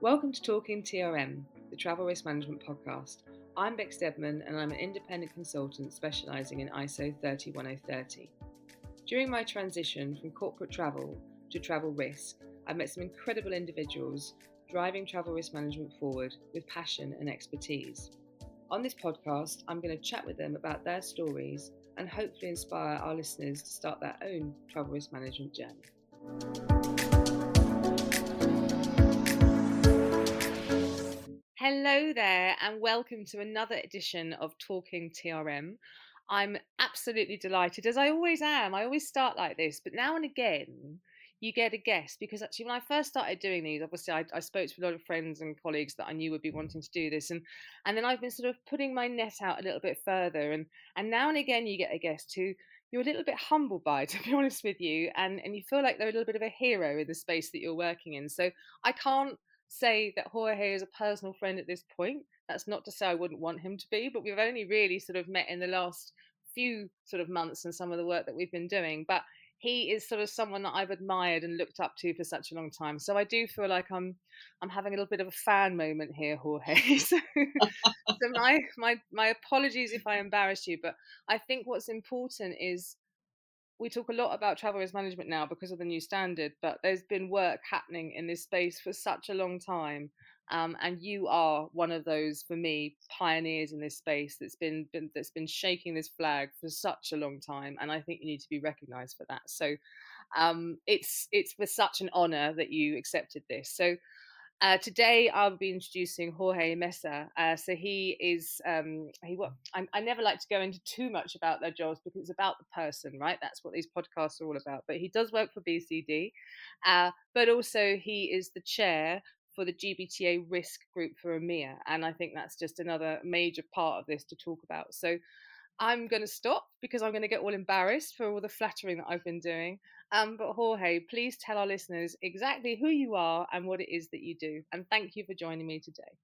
Welcome to Talk'n TRM, the Travel Risk Management Podcast. I'm Bex Deadman and I'm an independent consultant specialising in ISO 31030. During my transition from corporate travel to travel risk, I've met some incredible individuals driving travel risk management forward with passion and expertise. On this podcast, I'm going to chat with them about their stories and hopefully inspire our listeners to start their own travel risk management journey. Hello there, and welcome to another edition of Talk'n TRM. I'm absolutely delighted, as I always am. I always start like this, but now and again, you get a guest because actually, when I first started doing these, obviously, I, I, spoke to a lot of friends and colleagues that I knew would be wanting to do this, and and then I've been sort of putting my net out a little bit further, and and now and again, you get a guest who you're a little bit humbled by, to be honest with you, and and you feel like they're a little bit of a hero in the space that you're working in. So I can't say that Jorge is a personal friend at this point. That's not to say I wouldn't want him to be, but we've only really sort of met in the last few sort of months and some of the work that we've been doing. But he is sort of someone that I've admired and looked up to for such a long time. So I do feel like I'm I'm having a little bit of a fan moment here, Jorge. so, so my my my apologies if I embarrass you, but I think what's important is we talk a lot about travel risk management now because of the new standard, but there's been work happening in this space for such a long time. Um, and you are one of those, for me, pioneers in this space that's been, been that's been shaking this flag for such a long time, and I think you need to be recognised for that. So, um, it's it's with such an honour that you accepted this. So, uh, today I'll be introducing Jorge Mesa. Uh, so he is um, he. What I, I, never like to go into too much about their jobs because it's about the person, right? That's what these podcasts are all about. But he does work for BCD, uh, but also he is the chair for the GBTA risk group for EMEA, and I think that's just another major part of this to talk about. So I'm going to stop because I'm going to get all embarrassed for all the flattering that I've been doing. Um, but Jorge, please tell our listeners exactly who you are and what it is that you do. And thank you for joining me today.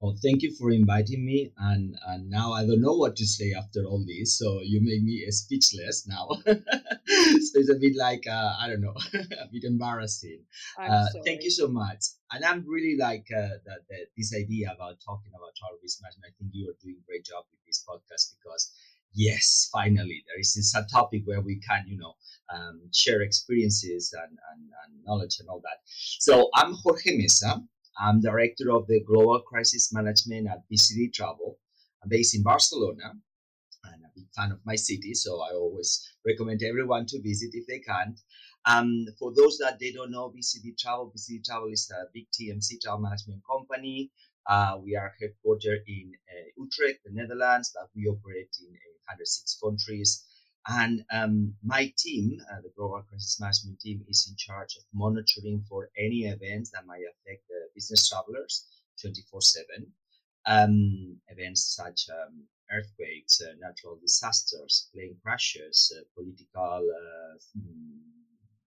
Well, thank you for inviting me. And, and now I don't know what to say after all this. So you make me speechless now. so it's a bit like, uh, I don't know, a bit embarrassing. Uh, thank you so much. And I'm really like uh, the, the, this idea about talking about travel risk management. I think you are doing a great job with podcast because yes, finally, there is a topic where we can, you know, um, share experiences and, and, and, knowledge and all that. So I'm Jorge Mesa. I'm director of the Global Crisis Management at BCD Travel. I'm based in Barcelona and a big fan of my city, so I always recommend everyone to visit if they can. Um, for those that they don't know BCD Travel, BCD Travel is a big TMC travel management company. Uh, we are headquartered in uh, Utrecht, the Netherlands, but we operate in 106 countries. And um, my team, uh, the Global Crisis Management team, is in charge of monitoring for any events that might affect the business travelers 24 7. Um, events such um, earthquakes, uh, natural disasters, plane crashes, uh, political uh, hmm,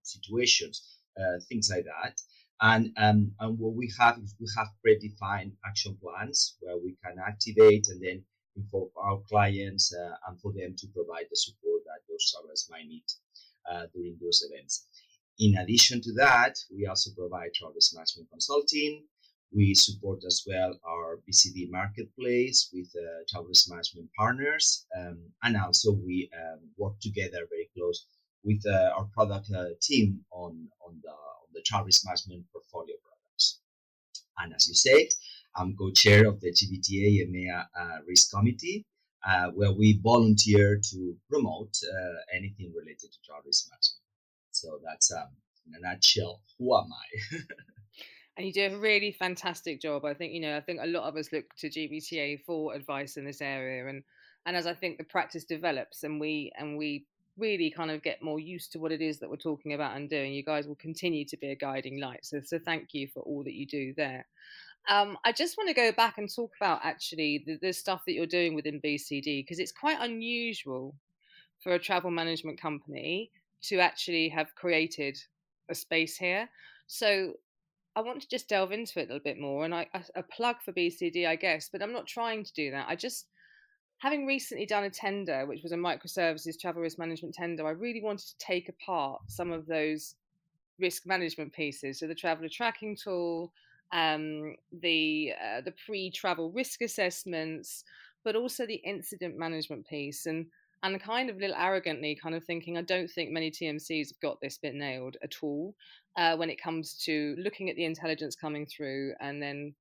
situations, uh, things like that. And, um, and what we have is we have predefined action plans where we can activate and then inform our clients uh, and for them to provide the support that those travelers might need uh, during those events. In addition to that, we also provide travel management consulting. We support as well our BCD marketplace with uh, management partners, um, and also we um, work together very close with uh, our product uh, team on on the the travel management portfolio products. And as you said, I'm co-chair of the GBTA EMEA uh, Risk Committee, uh, where we volunteer to promote uh, anything related to travel risk management. So that's um, in a nutshell, who am I? and you do a really fantastic job. I think you know. I think a lot of us look to GBTA for advice in this area, and and as I think the practice develops and we and we really kind of get more used to what it is that we're talking about and doing, you guys will continue to be a guiding light. So so thank you for all that you do there. Um, I just want to go back and talk about actually the, the stuff that you're doing within BCD because it's quite unusual for a travel management company to actually have created a space here. So I want to just delve into it a little bit more and I, a plug for BCD, I guess, but I'm not trying to do that. I just, having recently done a tender, which was a microservices travel risk management tender, I really wanted to take apart some of those risk management pieces. So the traveler tracking tool, um, the uh, the pre-travel risk assessments, but also the incident management piece. And and kind of a little arrogantly kind of thinking, I don't think many TMCs have got this bit nailed at all uh, when it comes to looking at the intelligence coming through and then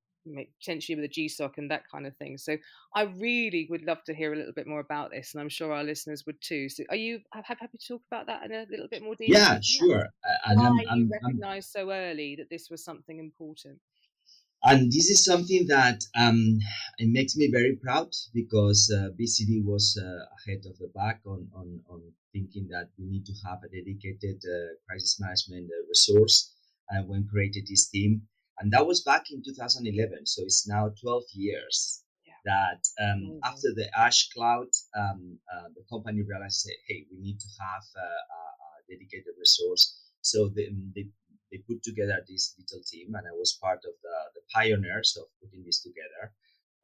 potentially with a GSOC and that kind of thing. So I really would love to hear a little bit more about this, and I'm sure our listeners would too. So are you happy to talk about that in a little bit more detail? Yeah, sure. And Why I'm, I'm, you recognised so early that this was something important? and this is something that um, it makes me very proud because uh, BCD was uh, ahead of the pack on, on, on thinking that we need to have a dedicated uh, crisis management uh, resource uh, when created this team. And that was back in 2011. So it's now 12 years yeah. that um, mm-hmm. after the ash cloud, um, uh, the company realized, hey, we need to have a, a dedicated resource. So the, the they put together this little team, and I was part of the, the pioneers of putting this together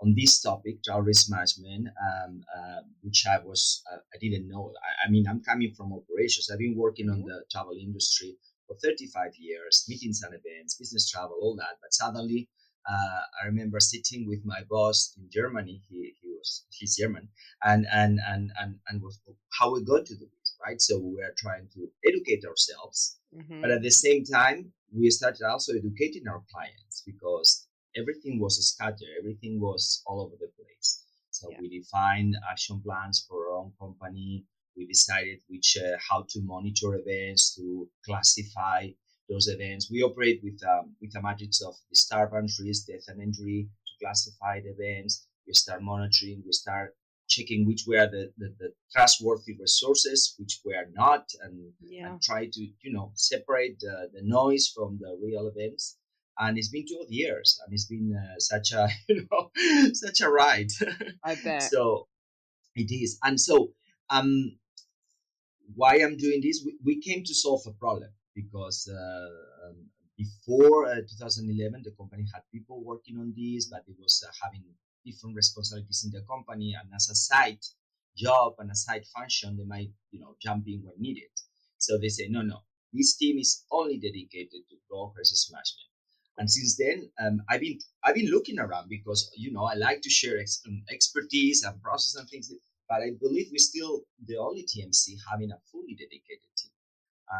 on this topic, travel risk management, um, uh, which I was uh, I didn't know. I, I, mean, I'm coming from operations. I've been working on the travel industry for 35 years, meetings and events, business travel, all that. But suddenly, uh, I remember sitting with my boss in Germany. He, he was he's German, and and and and and was how we got to do this, right? So we are trying to educate ourselves Mm-hmm. But at the same time, we started also educating our clients because everything was scattered, everything was all over the place. So yeah. we defined action plans for our own company. We decided which uh, how to monitor events, to classify those events. We operate with um, with a matrix of disturbance, risk, death, and injury to classify the events. We start monitoring. We start checking which were the, the, the trustworthy resources, which were not, and, yeah. and try to, you know, separate the, the noise from the real events. And it's been 12 years, and it's been uh, such a, you know, such a ride. I bet. so it is. And so, um, why I'm doing this, we, we came to solve a problem because uh, um, before uh, 2011, the company had people working on this, but it was uh, having different responsibilities in the company. And as a side job and a side function they might you know jump in when needed. So they say no no. This team is only dedicated to global crisis management. And since then um, i've been i've been looking around because you know i like to share ex- um, expertise and process and things but i believe we're still the only tmc having a fully dedicated team.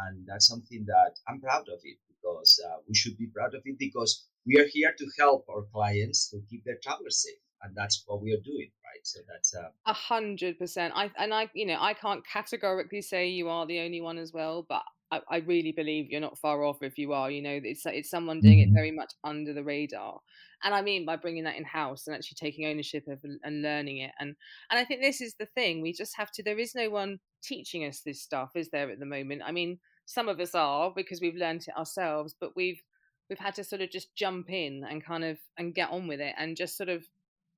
And that's something that i'm proud of it because uh, we should be proud of it because we are here to help our clients to keep their travelers safe. And that's what we are doing right so that's uh, a hundred percent i and i you know i can't categorically say you are the only one as well but I, I really believe you're not far off if you are you know it's it's someone doing it mm-hmm. very much under the radar and i mean by bringing that in house and actually taking ownership of and learning it and and i think this is the thing we just have to there is no one teaching us this stuff is there at the moment i mean some of us are because we've learned it ourselves but we've we've had to sort of just jump in and kind of and get on with it and just sort of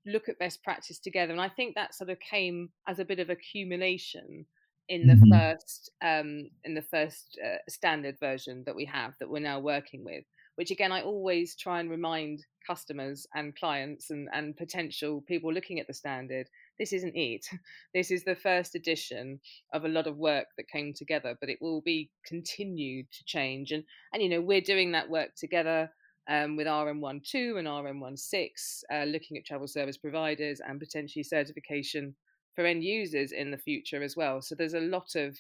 look at best practice together. And I think that sort of came as a bit of accumulation in the mm-hmm. first um, in the first uh, standard version that we have that we're now working with. Which again, I always try and remind customers and clients and, and potential people looking at the standard this isn't it. This is the first edition of a lot of work that came together, but it will be continued to change. And and you know we're doing that work together um, with RM12 and RM16, uh, looking at travel service providers and potentially certification for end users in the future as well. So there's a lot of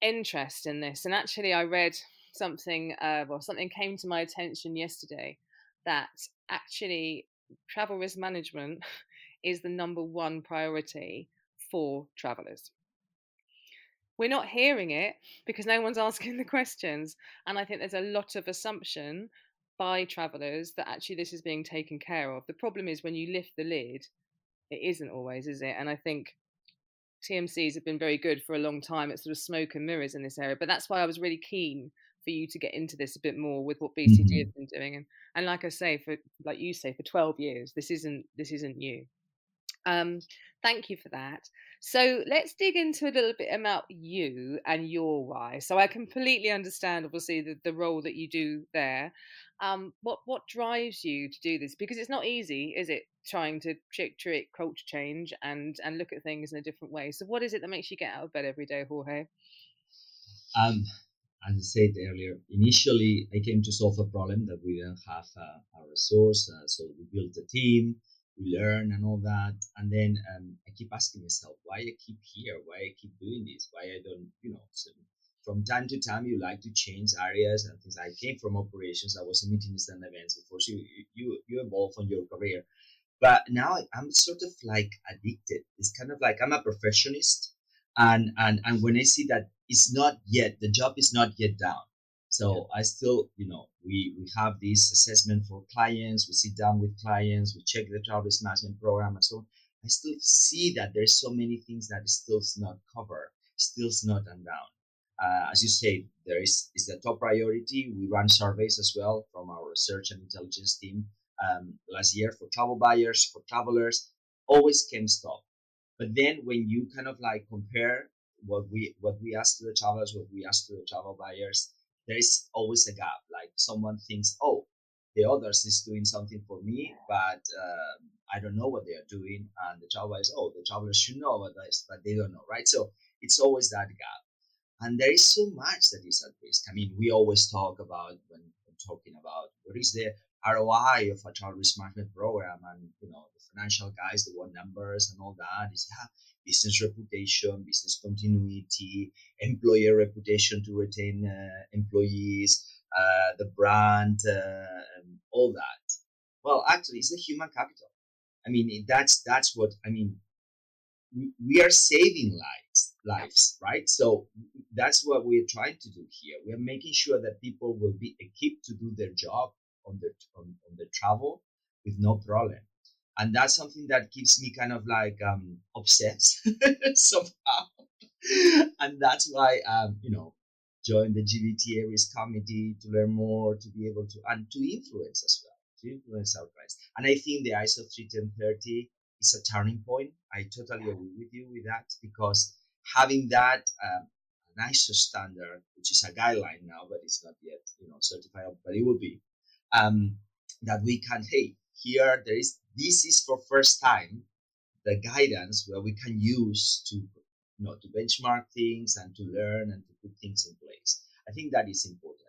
interest in this. And actually, I read something, uh, well, something came to my attention yesterday that actually travel risk management is the number one priority for travelers. We're not hearing it because no one's asking the questions. And I think there's a lot of assumption by travelers that actually this is being taken care of. The problem is when you lift the lid, it isn't always, is it? And I think TMCs have been very good for a long time. It's sort of smoke and mirrors in this area. But that's why I was really keen for you to get into this a bit more with what BCD mm-hmm. have been doing. And and like I say, for like you say, for 12 years, this isn't this isn't new. Um, thank you for that. So let's dig into a little bit about you and your why. So I completely understand, obviously, the, the role that you do there. Um, what what drives you to do this? Because it's not easy, is it? Trying to trick, trick, culture change and and look at things in a different way. So what is it that makes you get out of bed every day, Jorge? Um, as I said earlier, initially I came to solve a problem that we didn't have uh, a resource. Uh, so we built a team, we learn and all that. And then um, I keep asking myself, why I keep here? Why I keep doing this? Why I don't, you know, so from time to time you like to change areas and things. I came from operations. I was in meetings and events before. So you, you, you evolve on your career. But now I'm sort of like addicted. It's kind of like I'm a perfectionist. And, and, and when I see that it's not yet, the job is not yet done so. I still, you know, we, we have this assessment for clients. We sit down with clients. We check the travel risk management program and so on. I still see that there's so many things that still not covered, still not undone. Uh, as you say, there is is the top priority. We run surveys as well from our research and intelligence team um, last year for travel buyers, for travelers. Always can stop. But then when you kind of like compare what we what we ask to the travelers, what we ask to the travel buyers, there is always a gap. Like someone thinks, oh, the others is doing something for me, but uh, I don't know what they are doing. And the traveler is, oh, the travelers should know about this, but they don't know, right? So it's always that gap. And there is so much that is at risk. I mean, we always talk about when, when talking about what is the ROI of a travel risk management program, and you know, the financial guys, they want numbers and all that. Is yeah, business reputation, business continuity, employer reputation to retain uh, employees, uh, the brand, uh, all that. Well, actually, it's the human capital. I mean, that's that's what I mean. We, we are saving lives, lives, right? So that's what we're trying to do here. We are making sure that people will be equipped to do their job on their on, on their travel with no problem. And that's something that keeps me kind of like um, obsessed somehow. And that's why um, you know join the GBTA risk committee to learn more to be able to and to influence as well to influence our clients. And i think the iso 31030 is a turning point. I totally agree with you with that because having that um, an iso standard which is a guideline now but it's not yet you know certified but it will be um, that we can hey here there is this is for first time the guidance where we can use to you know to benchmark things and to learn and to put things in place. I think that is important.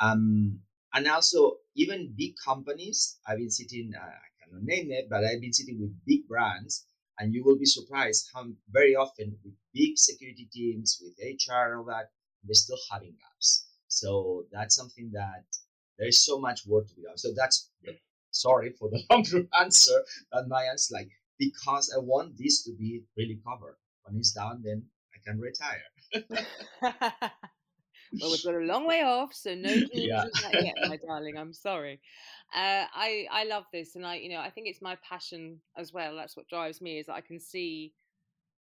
Um, and also even big companies i've been sitting uh, i cannot name it but i've been sitting with big brands and you will be surprised how very often with big security teams with hr and all that they're still having gaps. So that's something that there's so much work to be done so that's sorry for the long answer, but my answer like because I want this to be really covered. When it's done, then I can retire. well, we've got a long way off, so no yeah. yet, my darling. I'm sorry. Uh, I I love this, and I you know I think it's my passion as well. That's what drives me is that I can see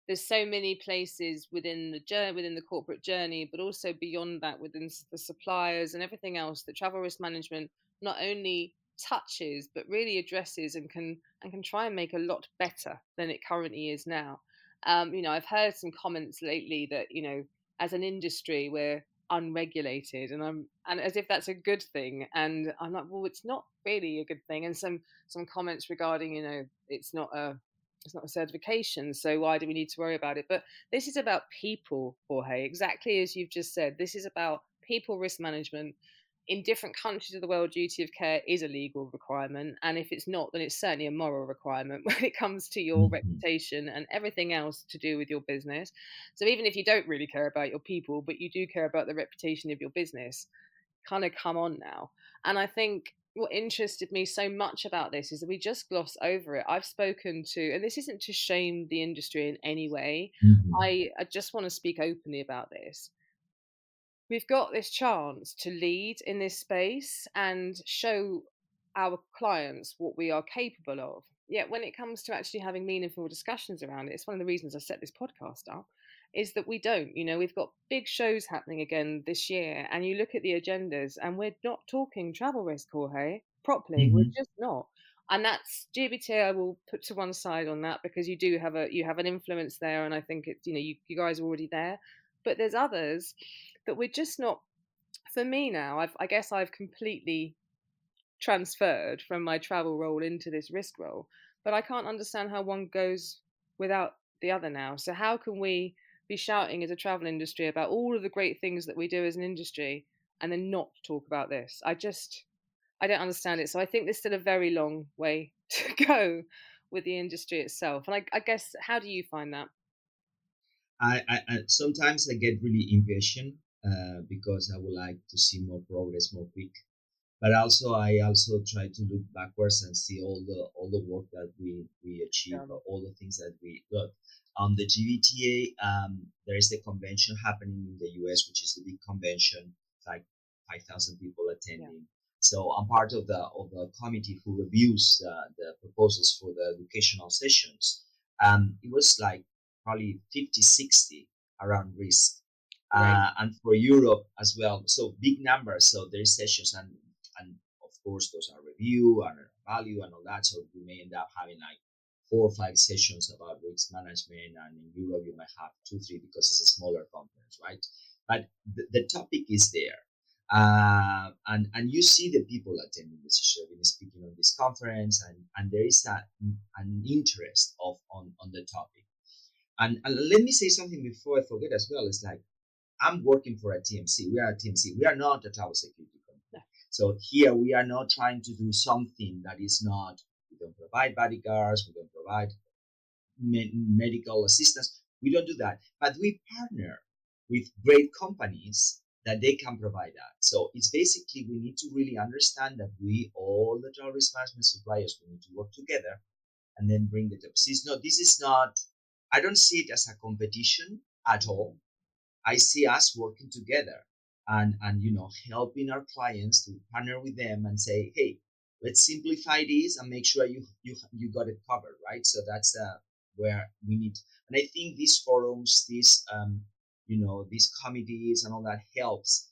there's so many places within the journey, within the corporate journey, but also beyond that, within the suppliers and everything else that travel risk management not only touches but really addresses and can and can try and make a lot better than it currently is now. Um, you know i've heard some comments lately that you know as an industry we're unregulated and i'm and as if that's a good thing and i'm like well it's not really a good thing and some some comments regarding you know it's not a it's not a certification so why do we need to worry about it but this is about people jorge exactly as you've just said this is about people risk management in different countries of the world, duty of care is a legal requirement. And if it's not, then it's certainly a moral requirement when it comes to your mm-hmm. reputation and everything else to do with your business. So even if you don't really care about your people, but you do care about the reputation of your business, kind of come on now. And I think what interested me so much about this is that we just gloss over it. I've spoken to, and this isn't to shame the industry in any way. Mm-hmm. I, I just want to speak openly about this we've got this chance to lead in this space and show our clients what we are capable of. Yet when it comes to actually having meaningful discussions around it, it's one of the reasons I set this podcast up, is that we don't. You know, we've got big shows happening again this year, and you look at the agendas, and we're not talking travel risk, Jorge, properly. Mm-hmm. We're just not. And that's GBT. I will put to one side on that because you do have a you have an influence there, and I think it's you know you, you guys are already there. But there's others that we're just not for me now I've, i guess i've completely transferred from my travel role into this risk role but i can't understand how one goes without the other now so how can we be shouting as a travel industry about all of the great things that we do as an industry and then not talk about this. I just I don't understand it. So I think there's still a very long way to go with the industry itself. And I, I guess how do you find that? I, I, I sometimes I get really impatient uh, because I would like to see more progress more quick. But also I also try to look backwards and see all the all the work that we we achieve, yeah. all the things that we look. On the GBTA, um, there is a convention happening in the US, which is a big convention, like 5,000 people attending. Yeah. So I'm part of the of the committee who reviews uh, the proposals for the educational sessions. Um, it was like probably 50, 60 around risk. Right. Uh, and for Europe as well. So big numbers. So there's sessions and course those are review and value and all that. So we may end up having like four or five sessions about risk management, and in Europe you might have two, three because it's a smaller conference, right? But the, the topic is there. Uh, and and you see the people attending the session. I've been speaking on this conference, and and there is a, an interest of on on the topic. And, and let me say something before I forget as well. It's like I'm working for a TMC. We are a TMC. We are not a travel security. So here we are not trying to do something that is not. We don't provide bodyguards. We don't provide me- medical assistance. We don't do that. But we partner with great companies that they can provide that. So it's basically we need to really understand that we all the risk management suppliers we need to work together and then bring the deposits. No, this is not I don't see it as a competition at all. I see us working together and and you know helping our clients to partner with them and say, hey, let's simplify this and make sure you you you got it covered, right? So that's uh, where we need. And I think these forums, these um, you know these committees and all that helps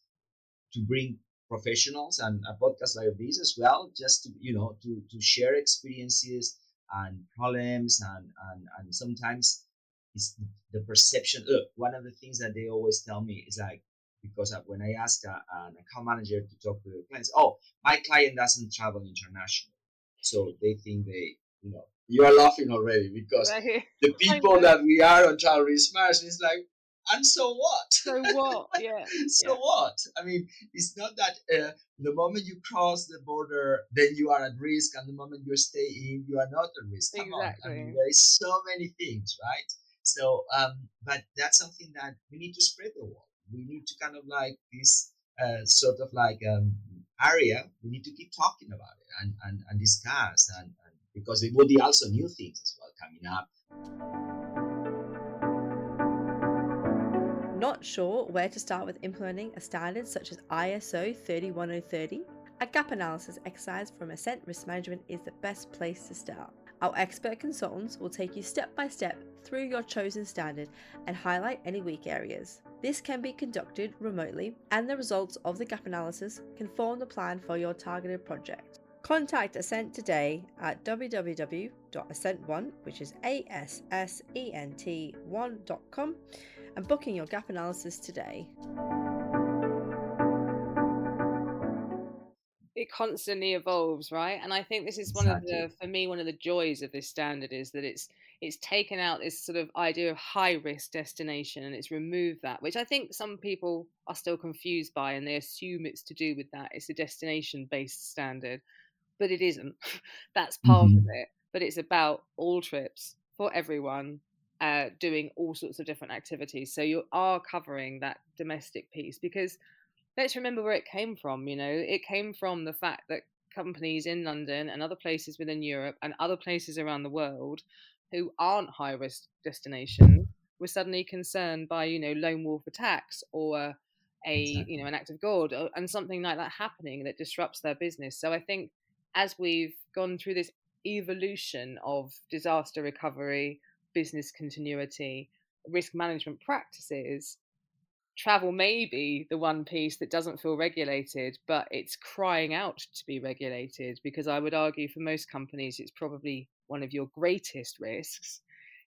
to bring professionals and a podcast like this as well, just to you know to to share experiences and problems and and, and sometimes it's the perception look one of the things that they always tell me is like because when i ask a, an account manager to talk to their clients oh my client doesn't travel internationally so they think they you know you are laughing already because the people that we are on travel risk management is like and so what? So what? Yeah. so yeah. what? I mean, it's not that uh, the moment you cross the border, then you are at risk, and the moment you stay in, you are not at risk. Come exactly. on. I mean, there is so many things, right? So, um, but that's something that we need to spread the word. We need to kind of like this uh, sort of like um, area. We need to keep talking about it and and, and discuss, and, and because there will be also new things as well coming up. Not sure where to start with implementing a standard such as ISO 31030? A gap analysis exercise from Assent Risk Management is the best place to start. Our expert consultants will take you step by step through your chosen standard and highlight any weak areas. This can be conducted remotely, and the results of the gap analysis can form the plan for your targeted project. Contact Assent today at www.assent1, which is A S S E N T 1.com and booking your gap analysis today. It constantly evolves, right? And I think this is exactly. one of the, for me, one of the joys of this standard is that it's it's taken out this sort of idea of high risk destination and it's removed that, which I think some people are still confused by and they assume it's to do with that. It's a destination based standard, but it isn't. That's part mm-hmm. of it. But it's about all trips for everyone uh, doing all sorts of different activities. So you are covering that domestic piece because let's remember where it came from. You know, it came from the fact that companies in London and other places within Europe and other places around the world who aren't high risk destinations were suddenly concerned by you know lone wolf attacks or a you know an act of God or, and something like that happening that disrupts their business. So I think as we've gone through this evolution of disaster recovery, business continuity, risk management practices, travel may be the one piece that doesn't feel regulated, but it's crying out to be regulated because I would argue for most companies it's probably one of your greatest risks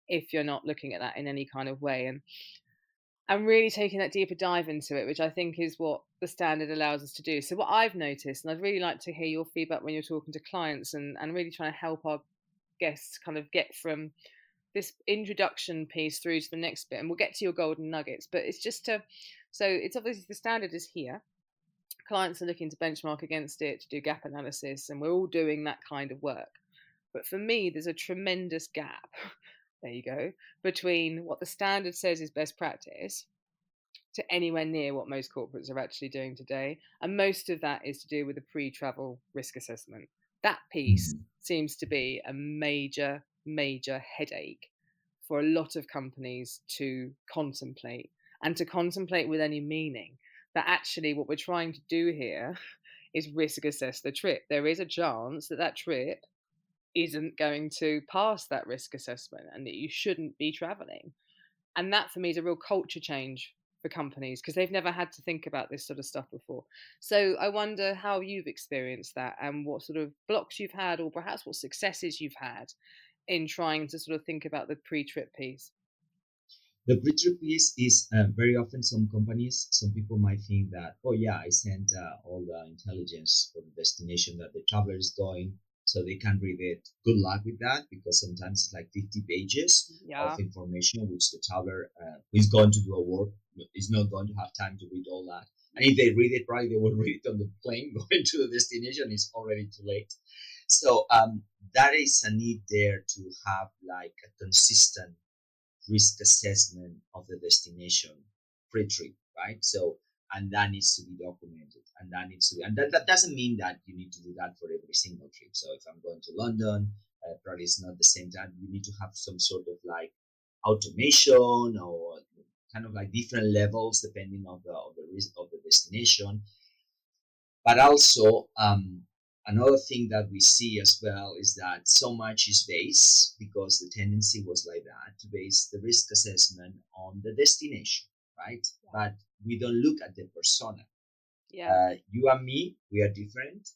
if you're not looking at that in any kind of way. And I'm really taking that deeper dive into it, which I think is what the standard allows us to do. So, what I've noticed, and I'd really like to hear your feedback when you're talking to clients and, and really trying to help our guests kind of get from this introduction piece through to the next bit, and we'll get to your golden nuggets. But it's just to, so it's obviously the standard is here. Clients are looking to benchmark against it to do gap analysis, and we're all doing that kind of work. But for me, there's a tremendous gap. There you go between what the standard says is best practice to anywhere near what most corporates are actually doing today. And most of that is to do with the pre travel risk assessment. That piece mm-hmm. seems to be a major, major headache for a lot of companies to contemplate and to contemplate with any meaning that actually what we're trying to do here is risk assess the trip. There is a chance that that trip isn't going to pass that risk assessment and that you shouldn't be traveling. And that for me is a real culture change for companies because they've never had to think about this sort of stuff before. So I wonder how you've experienced that and what sort of blocks you've had, or perhaps what successes you've had in trying to sort of think about the pre trip piece. The pre trip piece is uh, very often some companies, some people might think that, oh, yeah, I sent uh, all the intelligence for the destination that the traveler is going so they can read it. Good luck with that because sometimes it's like 50 pages yeah. of information which the traveler uh, who is going to do a work is not going to have time to read all that. And if they read it, probably they will read it on the plane going to the destination. It's already too late. So um, that is a need there to have like a consistent risk assessment of the destination pre-trip, right? So and that needs to be documented and that needs to be and that, that doesn't mean that you need to do that for every single trip. So if i'm going to london uh, probably it's not the same time. You need to have some sort of like automation or kind of like different levels depending on the of the risk of the destination. But also um, another thing that we see as well is that so much is based because the tendency was like that to base the risk assessment on the destination right yeah. but we don't look at the persona. Yeah. Uh, you and me, we are different.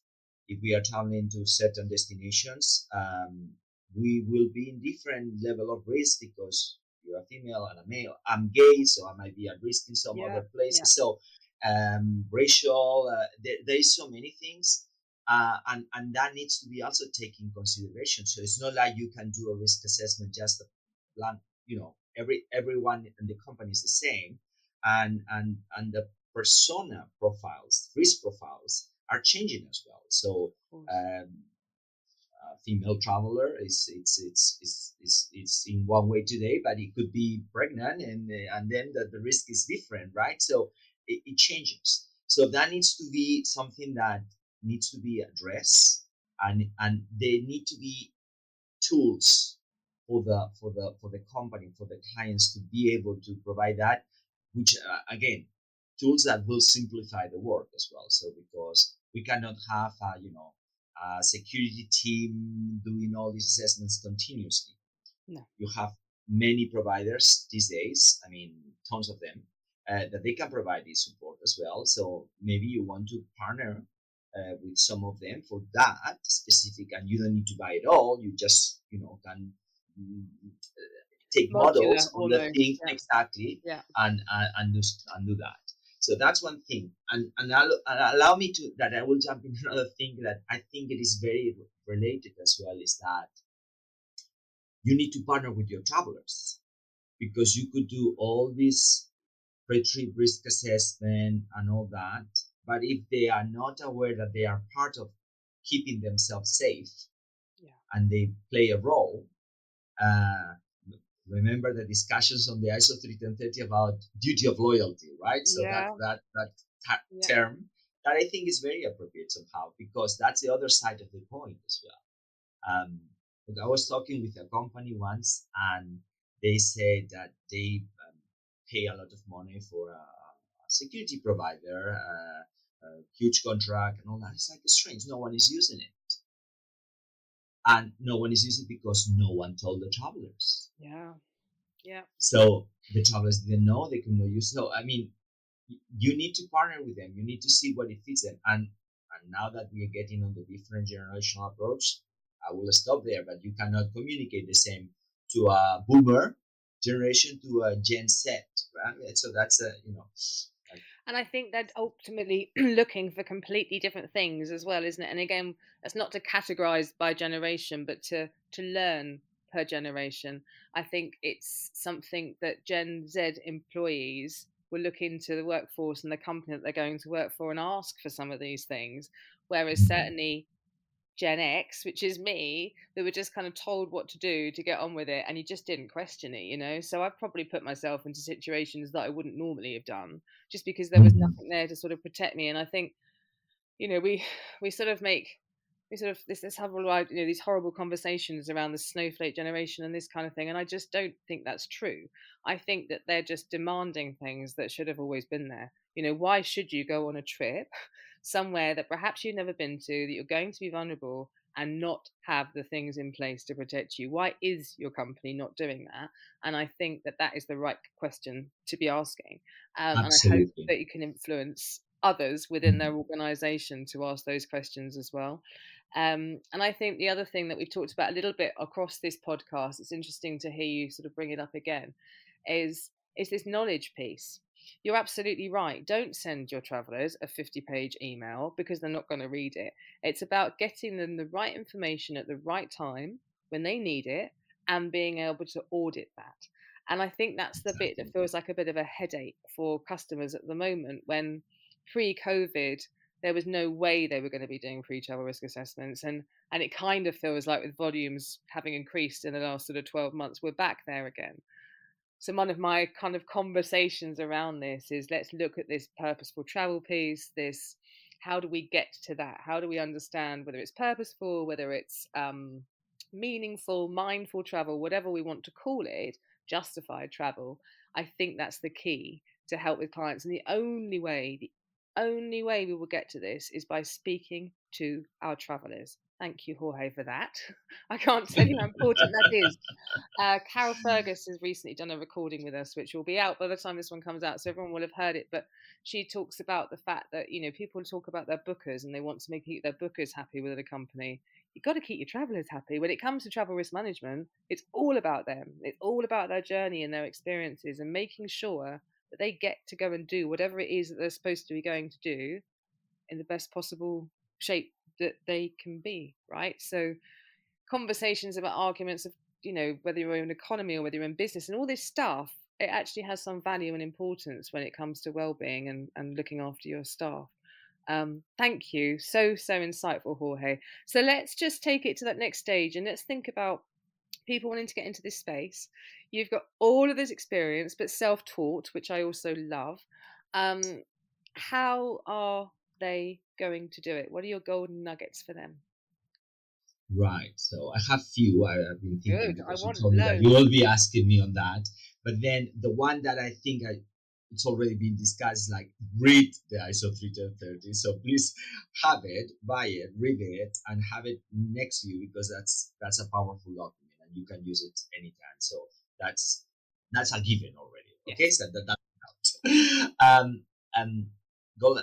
If we are traveling to certain destinations, um, we will be in different level of risk because you're a female and a male. I'm gay, so I might be at risk in some yeah. other places. Yeah. So um, racial, uh, there, there is so many things. Uh, and, and that needs to be also taken consideration. So it's not like you can do a risk assessment just a plan. you know, every everyone in the company is the same and and and the persona profiles, risk profiles are changing as well. So um, female traveler is it's it's it's it's it's in one way today, but it could be pregnant and and then the, the risk is different, right? So it, it changes. So that needs to be something that needs to be addressed, and and there need to be tools for the for the for the company for the clients to be able to provide that which uh, again tools that will simplify the work as well. So because we cannot have a, you know a security team doing all these assessments continuously. No. you have many providers these days i mean tons of them uh, that they can provide this support as well. So maybe you want to partner uh, with some of them for that specific and you don't need to buy it all you just you know can mm, take models on the thing yeah. exactly yeah. and, and and do and do that. So that's one thing, and and allow, allow me to that I will jump into another thing that I think it is very related as well is that you need to partner with your travelers because you could do all this pre-trip risk assessment and all that, but if they are not aware that they are part of keeping themselves safe yeah. and they play a role, uh, remember the discussions on the ISO 31030 about duty of loyalty, right? So yeah. that that that ta- yeah. term that I think is very appropriate somehow because that's the other side of the point as well. Um, I was talking with a company once, and they said that they um, pay a lot of money for a security provider, uh, a huge contract, and all that. It's like strange. No one is using it and no one is using it because no one told the travelers. Yeah, yeah. So the travelers didn't know they could not use. So I mean, you need to partner with them. You need to see what it fits them. And and now that we are getting on the different generational approach, I will stop there. But you cannot communicate the same to a boomer generation to a Gen Z, right? So that's a you know and I think they're ultimately looking for completely different things as well, isn't it? And again, that's not to categorize by generation, but to to learn per generation. I think it's something that Gen Z employees will look into the workforce and the company that they're going to work for and ask for some of these things. Whereas mm-hmm. certainly Gen X, which is me, that were just kind of told what to do to get on with it, and you just didn't question it, you know. So I've probably put myself into situations that I wouldn't normally have done, just because there was mm-hmm. nothing there to sort of protect me. And I think, you know, we we sort of make we sort of this this horrible you know these horrible conversations around the snowflake generation and this kind of thing and i just don't think that's true i think that they're just demanding things that should have always been there you know why should you go on a trip somewhere that perhaps you've never been to that you're going to be vulnerable and not have the things in place to protect you. Why is your company not doing that? And i think that that is the right question to be asking um, and i hope that you can influence others within mm-hmm. their organization to ask those questions as well. Um, and I think the other thing that we've talked about a little bit across this podcast, it's interesting to hear you sort of bring it up again, is is this knowledge piece. You're absolutely right. Don't send your travelers a 50 page email because they're not going to read it. It's about getting them the right information at the right time when they need it and being able to audit that. And I think that's the bit that feels like a bit of a headache for customers at the moment when pre COVID, there was no way they were going to be doing pre-travel risk assessments and and it kind of feels like with volumes having increased in the last sort of 12 months we're back there again so one of my kind of conversations around this is let's look at this purposeful travel piece this how do we get to that? How do we understand whether it's purposeful whether it's um, meaningful mindful travel whatever we want to call it justified travel? I think that's the key to help with clients. And the only way the only way we will get to this is by speaking to our travelers. Thank you, Jorge, for that. I can't tell you how important that is. Uh, Carol Fergus has recently done a recording with us, which will be out by the time this one comes out, so everyone will have heard it. But she talks about the fact that you know people talk about their bookers and they want to make their bookers happy with a company. You've got to keep your travelers happy. When it comes to travel risk management, it's all about them. It's all about their journey and their experiences and making sure that they get to go and do whatever it is that they're supposed to be going to do in the best possible shape that they can be, right? So conversations about arguments of, you know, whether you're in economy or whether you're in business and all this stuff, it actually has some value and importance when it comes to well-being and, and looking after your staff. Um, thank you. So, so insightful, Jorge. So let's just take it to that next stage and let's think about people wanting to get into this space. You've got all of this experience, but self taught, which I also love. Um, how are they going to do it? What are your golden nuggets for them? Right. So I have few. I, have been thinking Good. because you told me that you will be asking me on that. But then the one that I think I it's already been discussed like read the ISO 31030. So please have it, buy it, read it, and have it next to you because that's that's a powerful document you can use it anytime. So that's that's a given already. Okay, yes. so that, that helps. um, and go.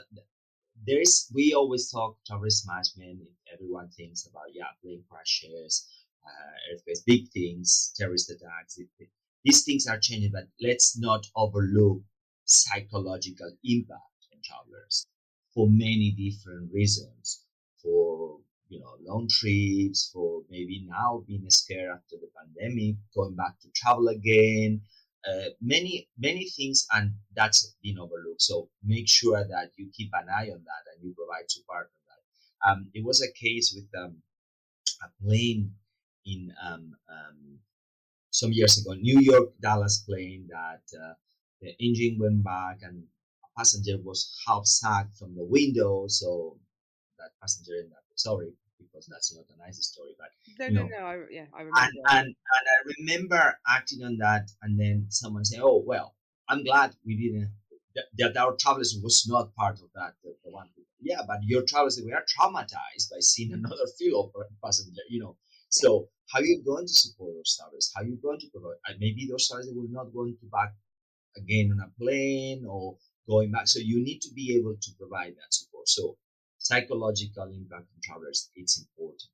There is. We always talk risk management. Everyone thinks about yeah, plane crashes, uh, earthquakes, big things, terrorist attacks. It, it, these things are changing, but let's not overlook psychological impact on travelers for many different reasons. For you know, long trips, for maybe now being scared after the pandemic, going back to travel again, uh, many many things, and that's been overlooked. So make sure that you keep an eye on that and you provide support on that. Um, it was a case with um, a plane in um, um some years ago, New York Dallas plane that uh, the engine went back and a passenger was half sacked from the window, so that passenger ended up sorry because that's not a nice story, but no, no, no, I, yeah, I remember. And, and, and I remember acting on that, and then someone say, "Oh, well, I'm glad we didn't." That our travelers was not part of that. The, the one, yeah, but your travelers we are traumatized by seeing another field passenger, you know. So how are you going to support those travelers? How are you going to provide? And maybe those travelers will not going to back again on a plane or going back. So you need to be able to provide that support. So psychological impact on travelers, it's important.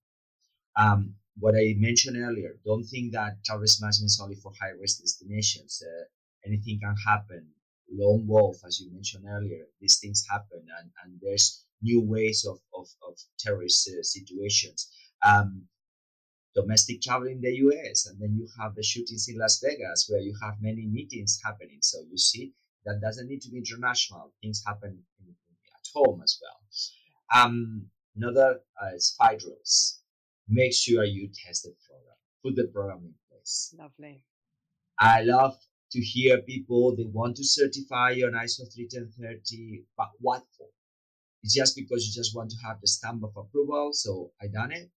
Um, what I mentioned earlier, don't think that travel management is only for high risk destinations. Uh, anything can happen. Lone wolf, as you mentioned earlier, these things happen, and, and there's new ways of, of, of terrorist uh, situations. Um, domestic travel in the US, and then you have the shootings in Las Vegas where you have many meetings happening. So you see that doesn't need to be international. Things happen in, at home as well. Um, another uh, is rules. Make sure you test the program. Put the program in place. Lovely. I love to hear people they want to certify on ISO 31030, but what for? It's just because you just want to have the stamp of approval. So I done it,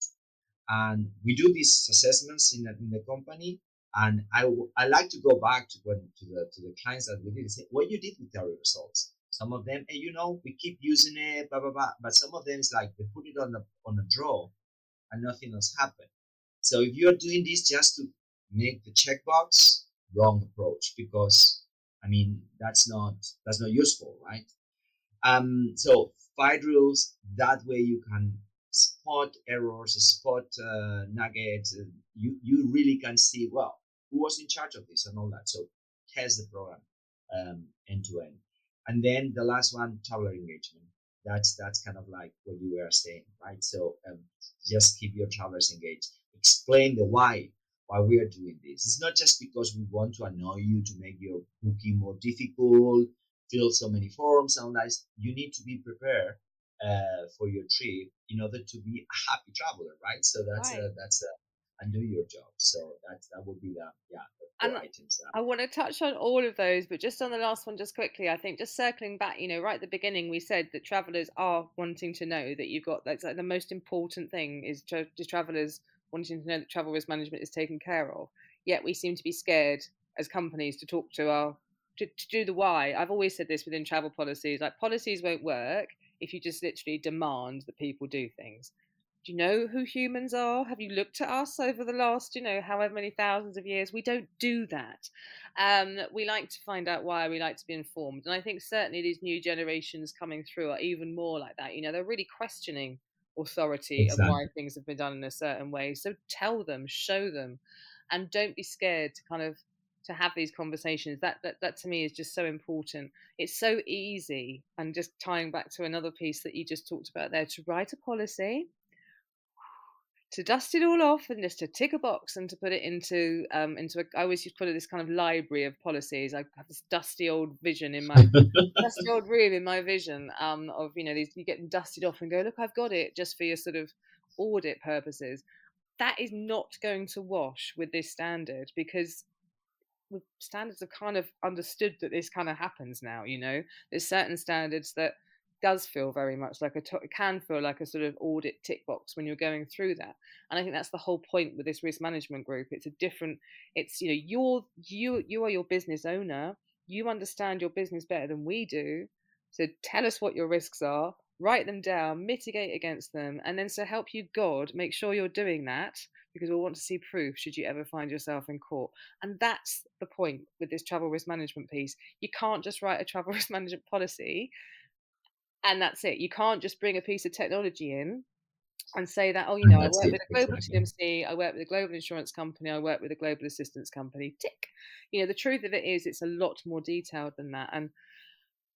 and we do these assessments in, in the company. And I, I like to go back to when to the to the clients that we did and say what you did with our results. Some of them, hey, you know, we keep using it, blah blah blah. But some of them is like they put it on the on a draw, and nothing else happened. So if you're doing this just to make the checkbox, wrong approach because I mean that's not that's not useful, right? Um, so five rules that way you can spot errors, spot uh, nuggets. You you really can see well who was in charge of this and all that. So test the program um, end to end, and then the last one, traveler engagement. That's that's kind of like what you were saying, right? So um, just keep your travelers engaged. Explain the why why we are doing this. It's not just because we want to annoy you to make your booking more difficult, fill so many forms and that. You need to be prepared uh, for your trip in order to be a happy traveler, right? So that's right. a, that's a, and do your job. So that that would be the yeah the and items. I want to touch on all of those, but just on the last one, just quickly, I think just circling back, you know, right at the beginning, we said that travelers are wanting to know that you've got that's like the most important thing is to, to travelers wanting to know that travel risk management is taken care of. Yet we seem to be scared as companies to talk to our to, to do the why. I've always said this within travel policies. Like policies won't work if you just literally demand that people do things. Do you know who humans are? Have you looked at us over the last, you know, however many thousands of years? We don't do that. Um, we like to find out why. We like to be informed, and I think certainly these new generations coming through are even more like that. You know, they're really questioning authority exactly. and why things have been done in a certain way. So tell them, show them, and don't be scared to kind of to have these conversations. That that that to me is just so important. It's so easy, and just tying back to another piece that you just talked about there, to write a policy to dust it all off and just to tick a box and to put it into um into a, I always used to put it this kind of library of policies. I have this dusty old vision in my dusty old room in my vision um of you know these you get dusted off and go look I've got it just for your sort of audit purposes. That is not going to wash with this standard because standards have kind of understood that this kind of happens now. You know, there's certain standards that does feel very much like a it can feel like a sort of audit tick box when you're going through that. And i think that's the whole point with this risk management group. It's a different it's you know you're you you are your business owner. You understand your business better than we do. So tell us what your risks are write them down mitigate against them and then so help you god make sure you're doing that because we'll want to see proof should you ever find yourself in court. And that's the point with this travel risk management piece. You can't just write a travel risk management policy and that's it. You can't just bring a piece of technology in and say that, oh, you know, I work it, with a global exactly. TMC, I work with a global insurance company, I work with a global assistance company. Tick. You know, the truth of it is, it's a lot more detailed than that. And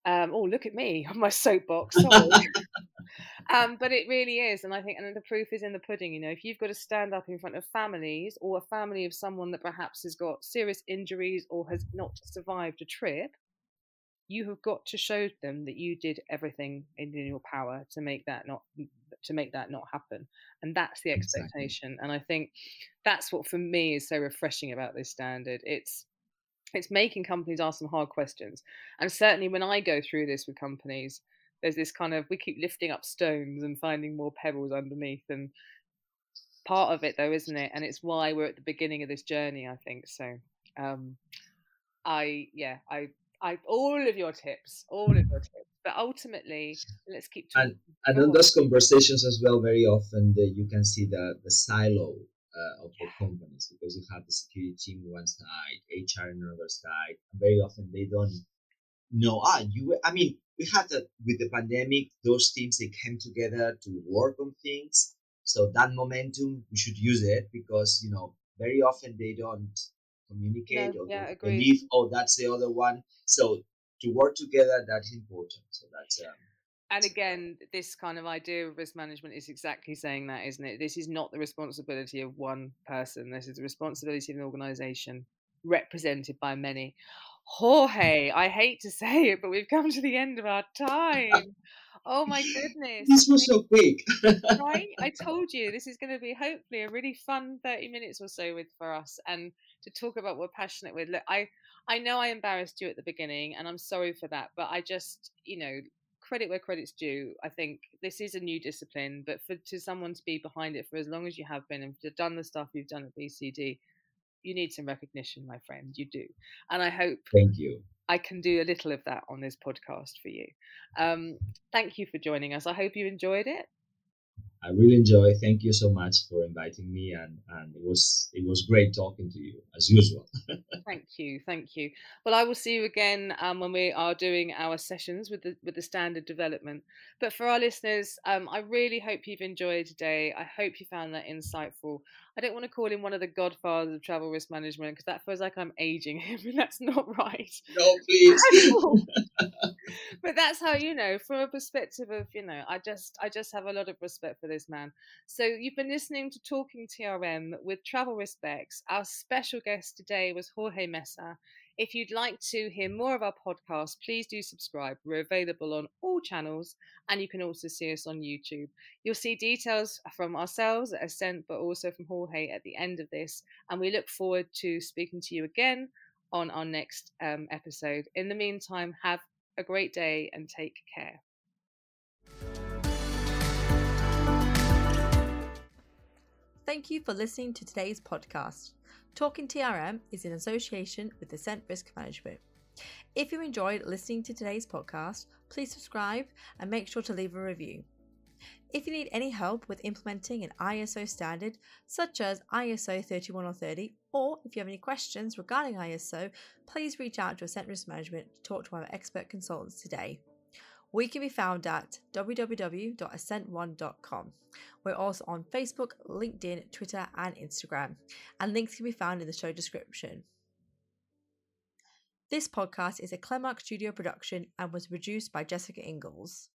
um, oh, look at me on my soapbox. um, but it really is, and I think, and the proof is in the pudding. You know, if you've got to stand up in front of families or a family of someone that perhaps has got serious injuries or has not survived a trip, you have got to show them that you did everything in your power to make that not to make that not happen and that's the expectation exactly. and i think that's what for me is so refreshing about this standard it's it's making companies ask some hard questions and certainly when i go through this with companies there's this kind of we keep lifting up stones and finding more pebbles underneath and part of it though isn't it and it's why we're at the beginning of this journey i think so um i yeah i I all of your tips, all of your tips. But ultimately, let's keep talking. And, and on those conversations as well, very often the, you can see the the silo uh, of the companies because you have the security team one side, HR on another side, and very often they don't know. Ah, you. I mean, we had that with the pandemic. Those teams they came together to work on things. So that momentum, we should use it because you know very often they don't communicate or yeah, believe, oh, that's the other one. So to work together, that's important. So that's um, and again, this kind of idea of risk management is exactly saying that, isn't it? This is not the responsibility of one person. This is the responsibility of an organization represented by many. Jorge, I hate to say it, but we've come to the end of our time. Oh my goodness. This was so quick. right? I told you this is going to be hopefully a really fun 30 minutes or so with for us and to talk about what we're passionate with. Look, I I know I embarrassed you at the beginning and I'm sorry for that, but I just, you know, credit where credit's due. I think this is a new discipline, but for to someone to be behind it for as long as you have been and to done the stuff you've done at BCD, you need some recognition, my friend. You do, and I hope. Thank you. I can do a little of that on this podcast for you. Um, thank you for joining us. I hope you enjoyed it. I really enjoy. Thank you so much for inviting me, and and it was it was great talking to you as usual. thank you, thank you. Well, I will see you again um, when we are doing our sessions with the with the standard development. But for our listeners, um, I really hope you've enjoyed today. I hope you found that insightful. I don't want to call him one of the godfathers of travel risk management because that feels like I'm aging him, and that's not right. No, please. but that's how you know, from a perspective of you know, I just I just have a lot of respect for this man. So you've been listening to Talk'n TRM with Travel Risk Bex. Our special guest today was Jorge Mesa. If you'd like to hear more of our podcast, please do subscribe. We're available on all channels and you can also see us on YouTube. You'll see details from ourselves at Assent, but also from Jorge at the end of this. And we look forward to speaking to you again on our next um, episode. In the meantime, have a great day and take care. Thank you for listening to today's podcast. Talk'n TRM is in association with Assent Risk Management. If you enjoyed listening to today's podcast, please subscribe and make sure to leave a review. If you need any help with implementing an ISO standard such as ISO 31030, or if you have any questions regarding ISO, please reach out to Assent Risk Management to talk to our expert consultants today. We can be found at www.assent1.com. We're also on Facebook, LinkedIn, Twitter, and Instagram, and links can be found in the show description. This podcast is a Clemark Studio production and was produced by Jessica Ingalls.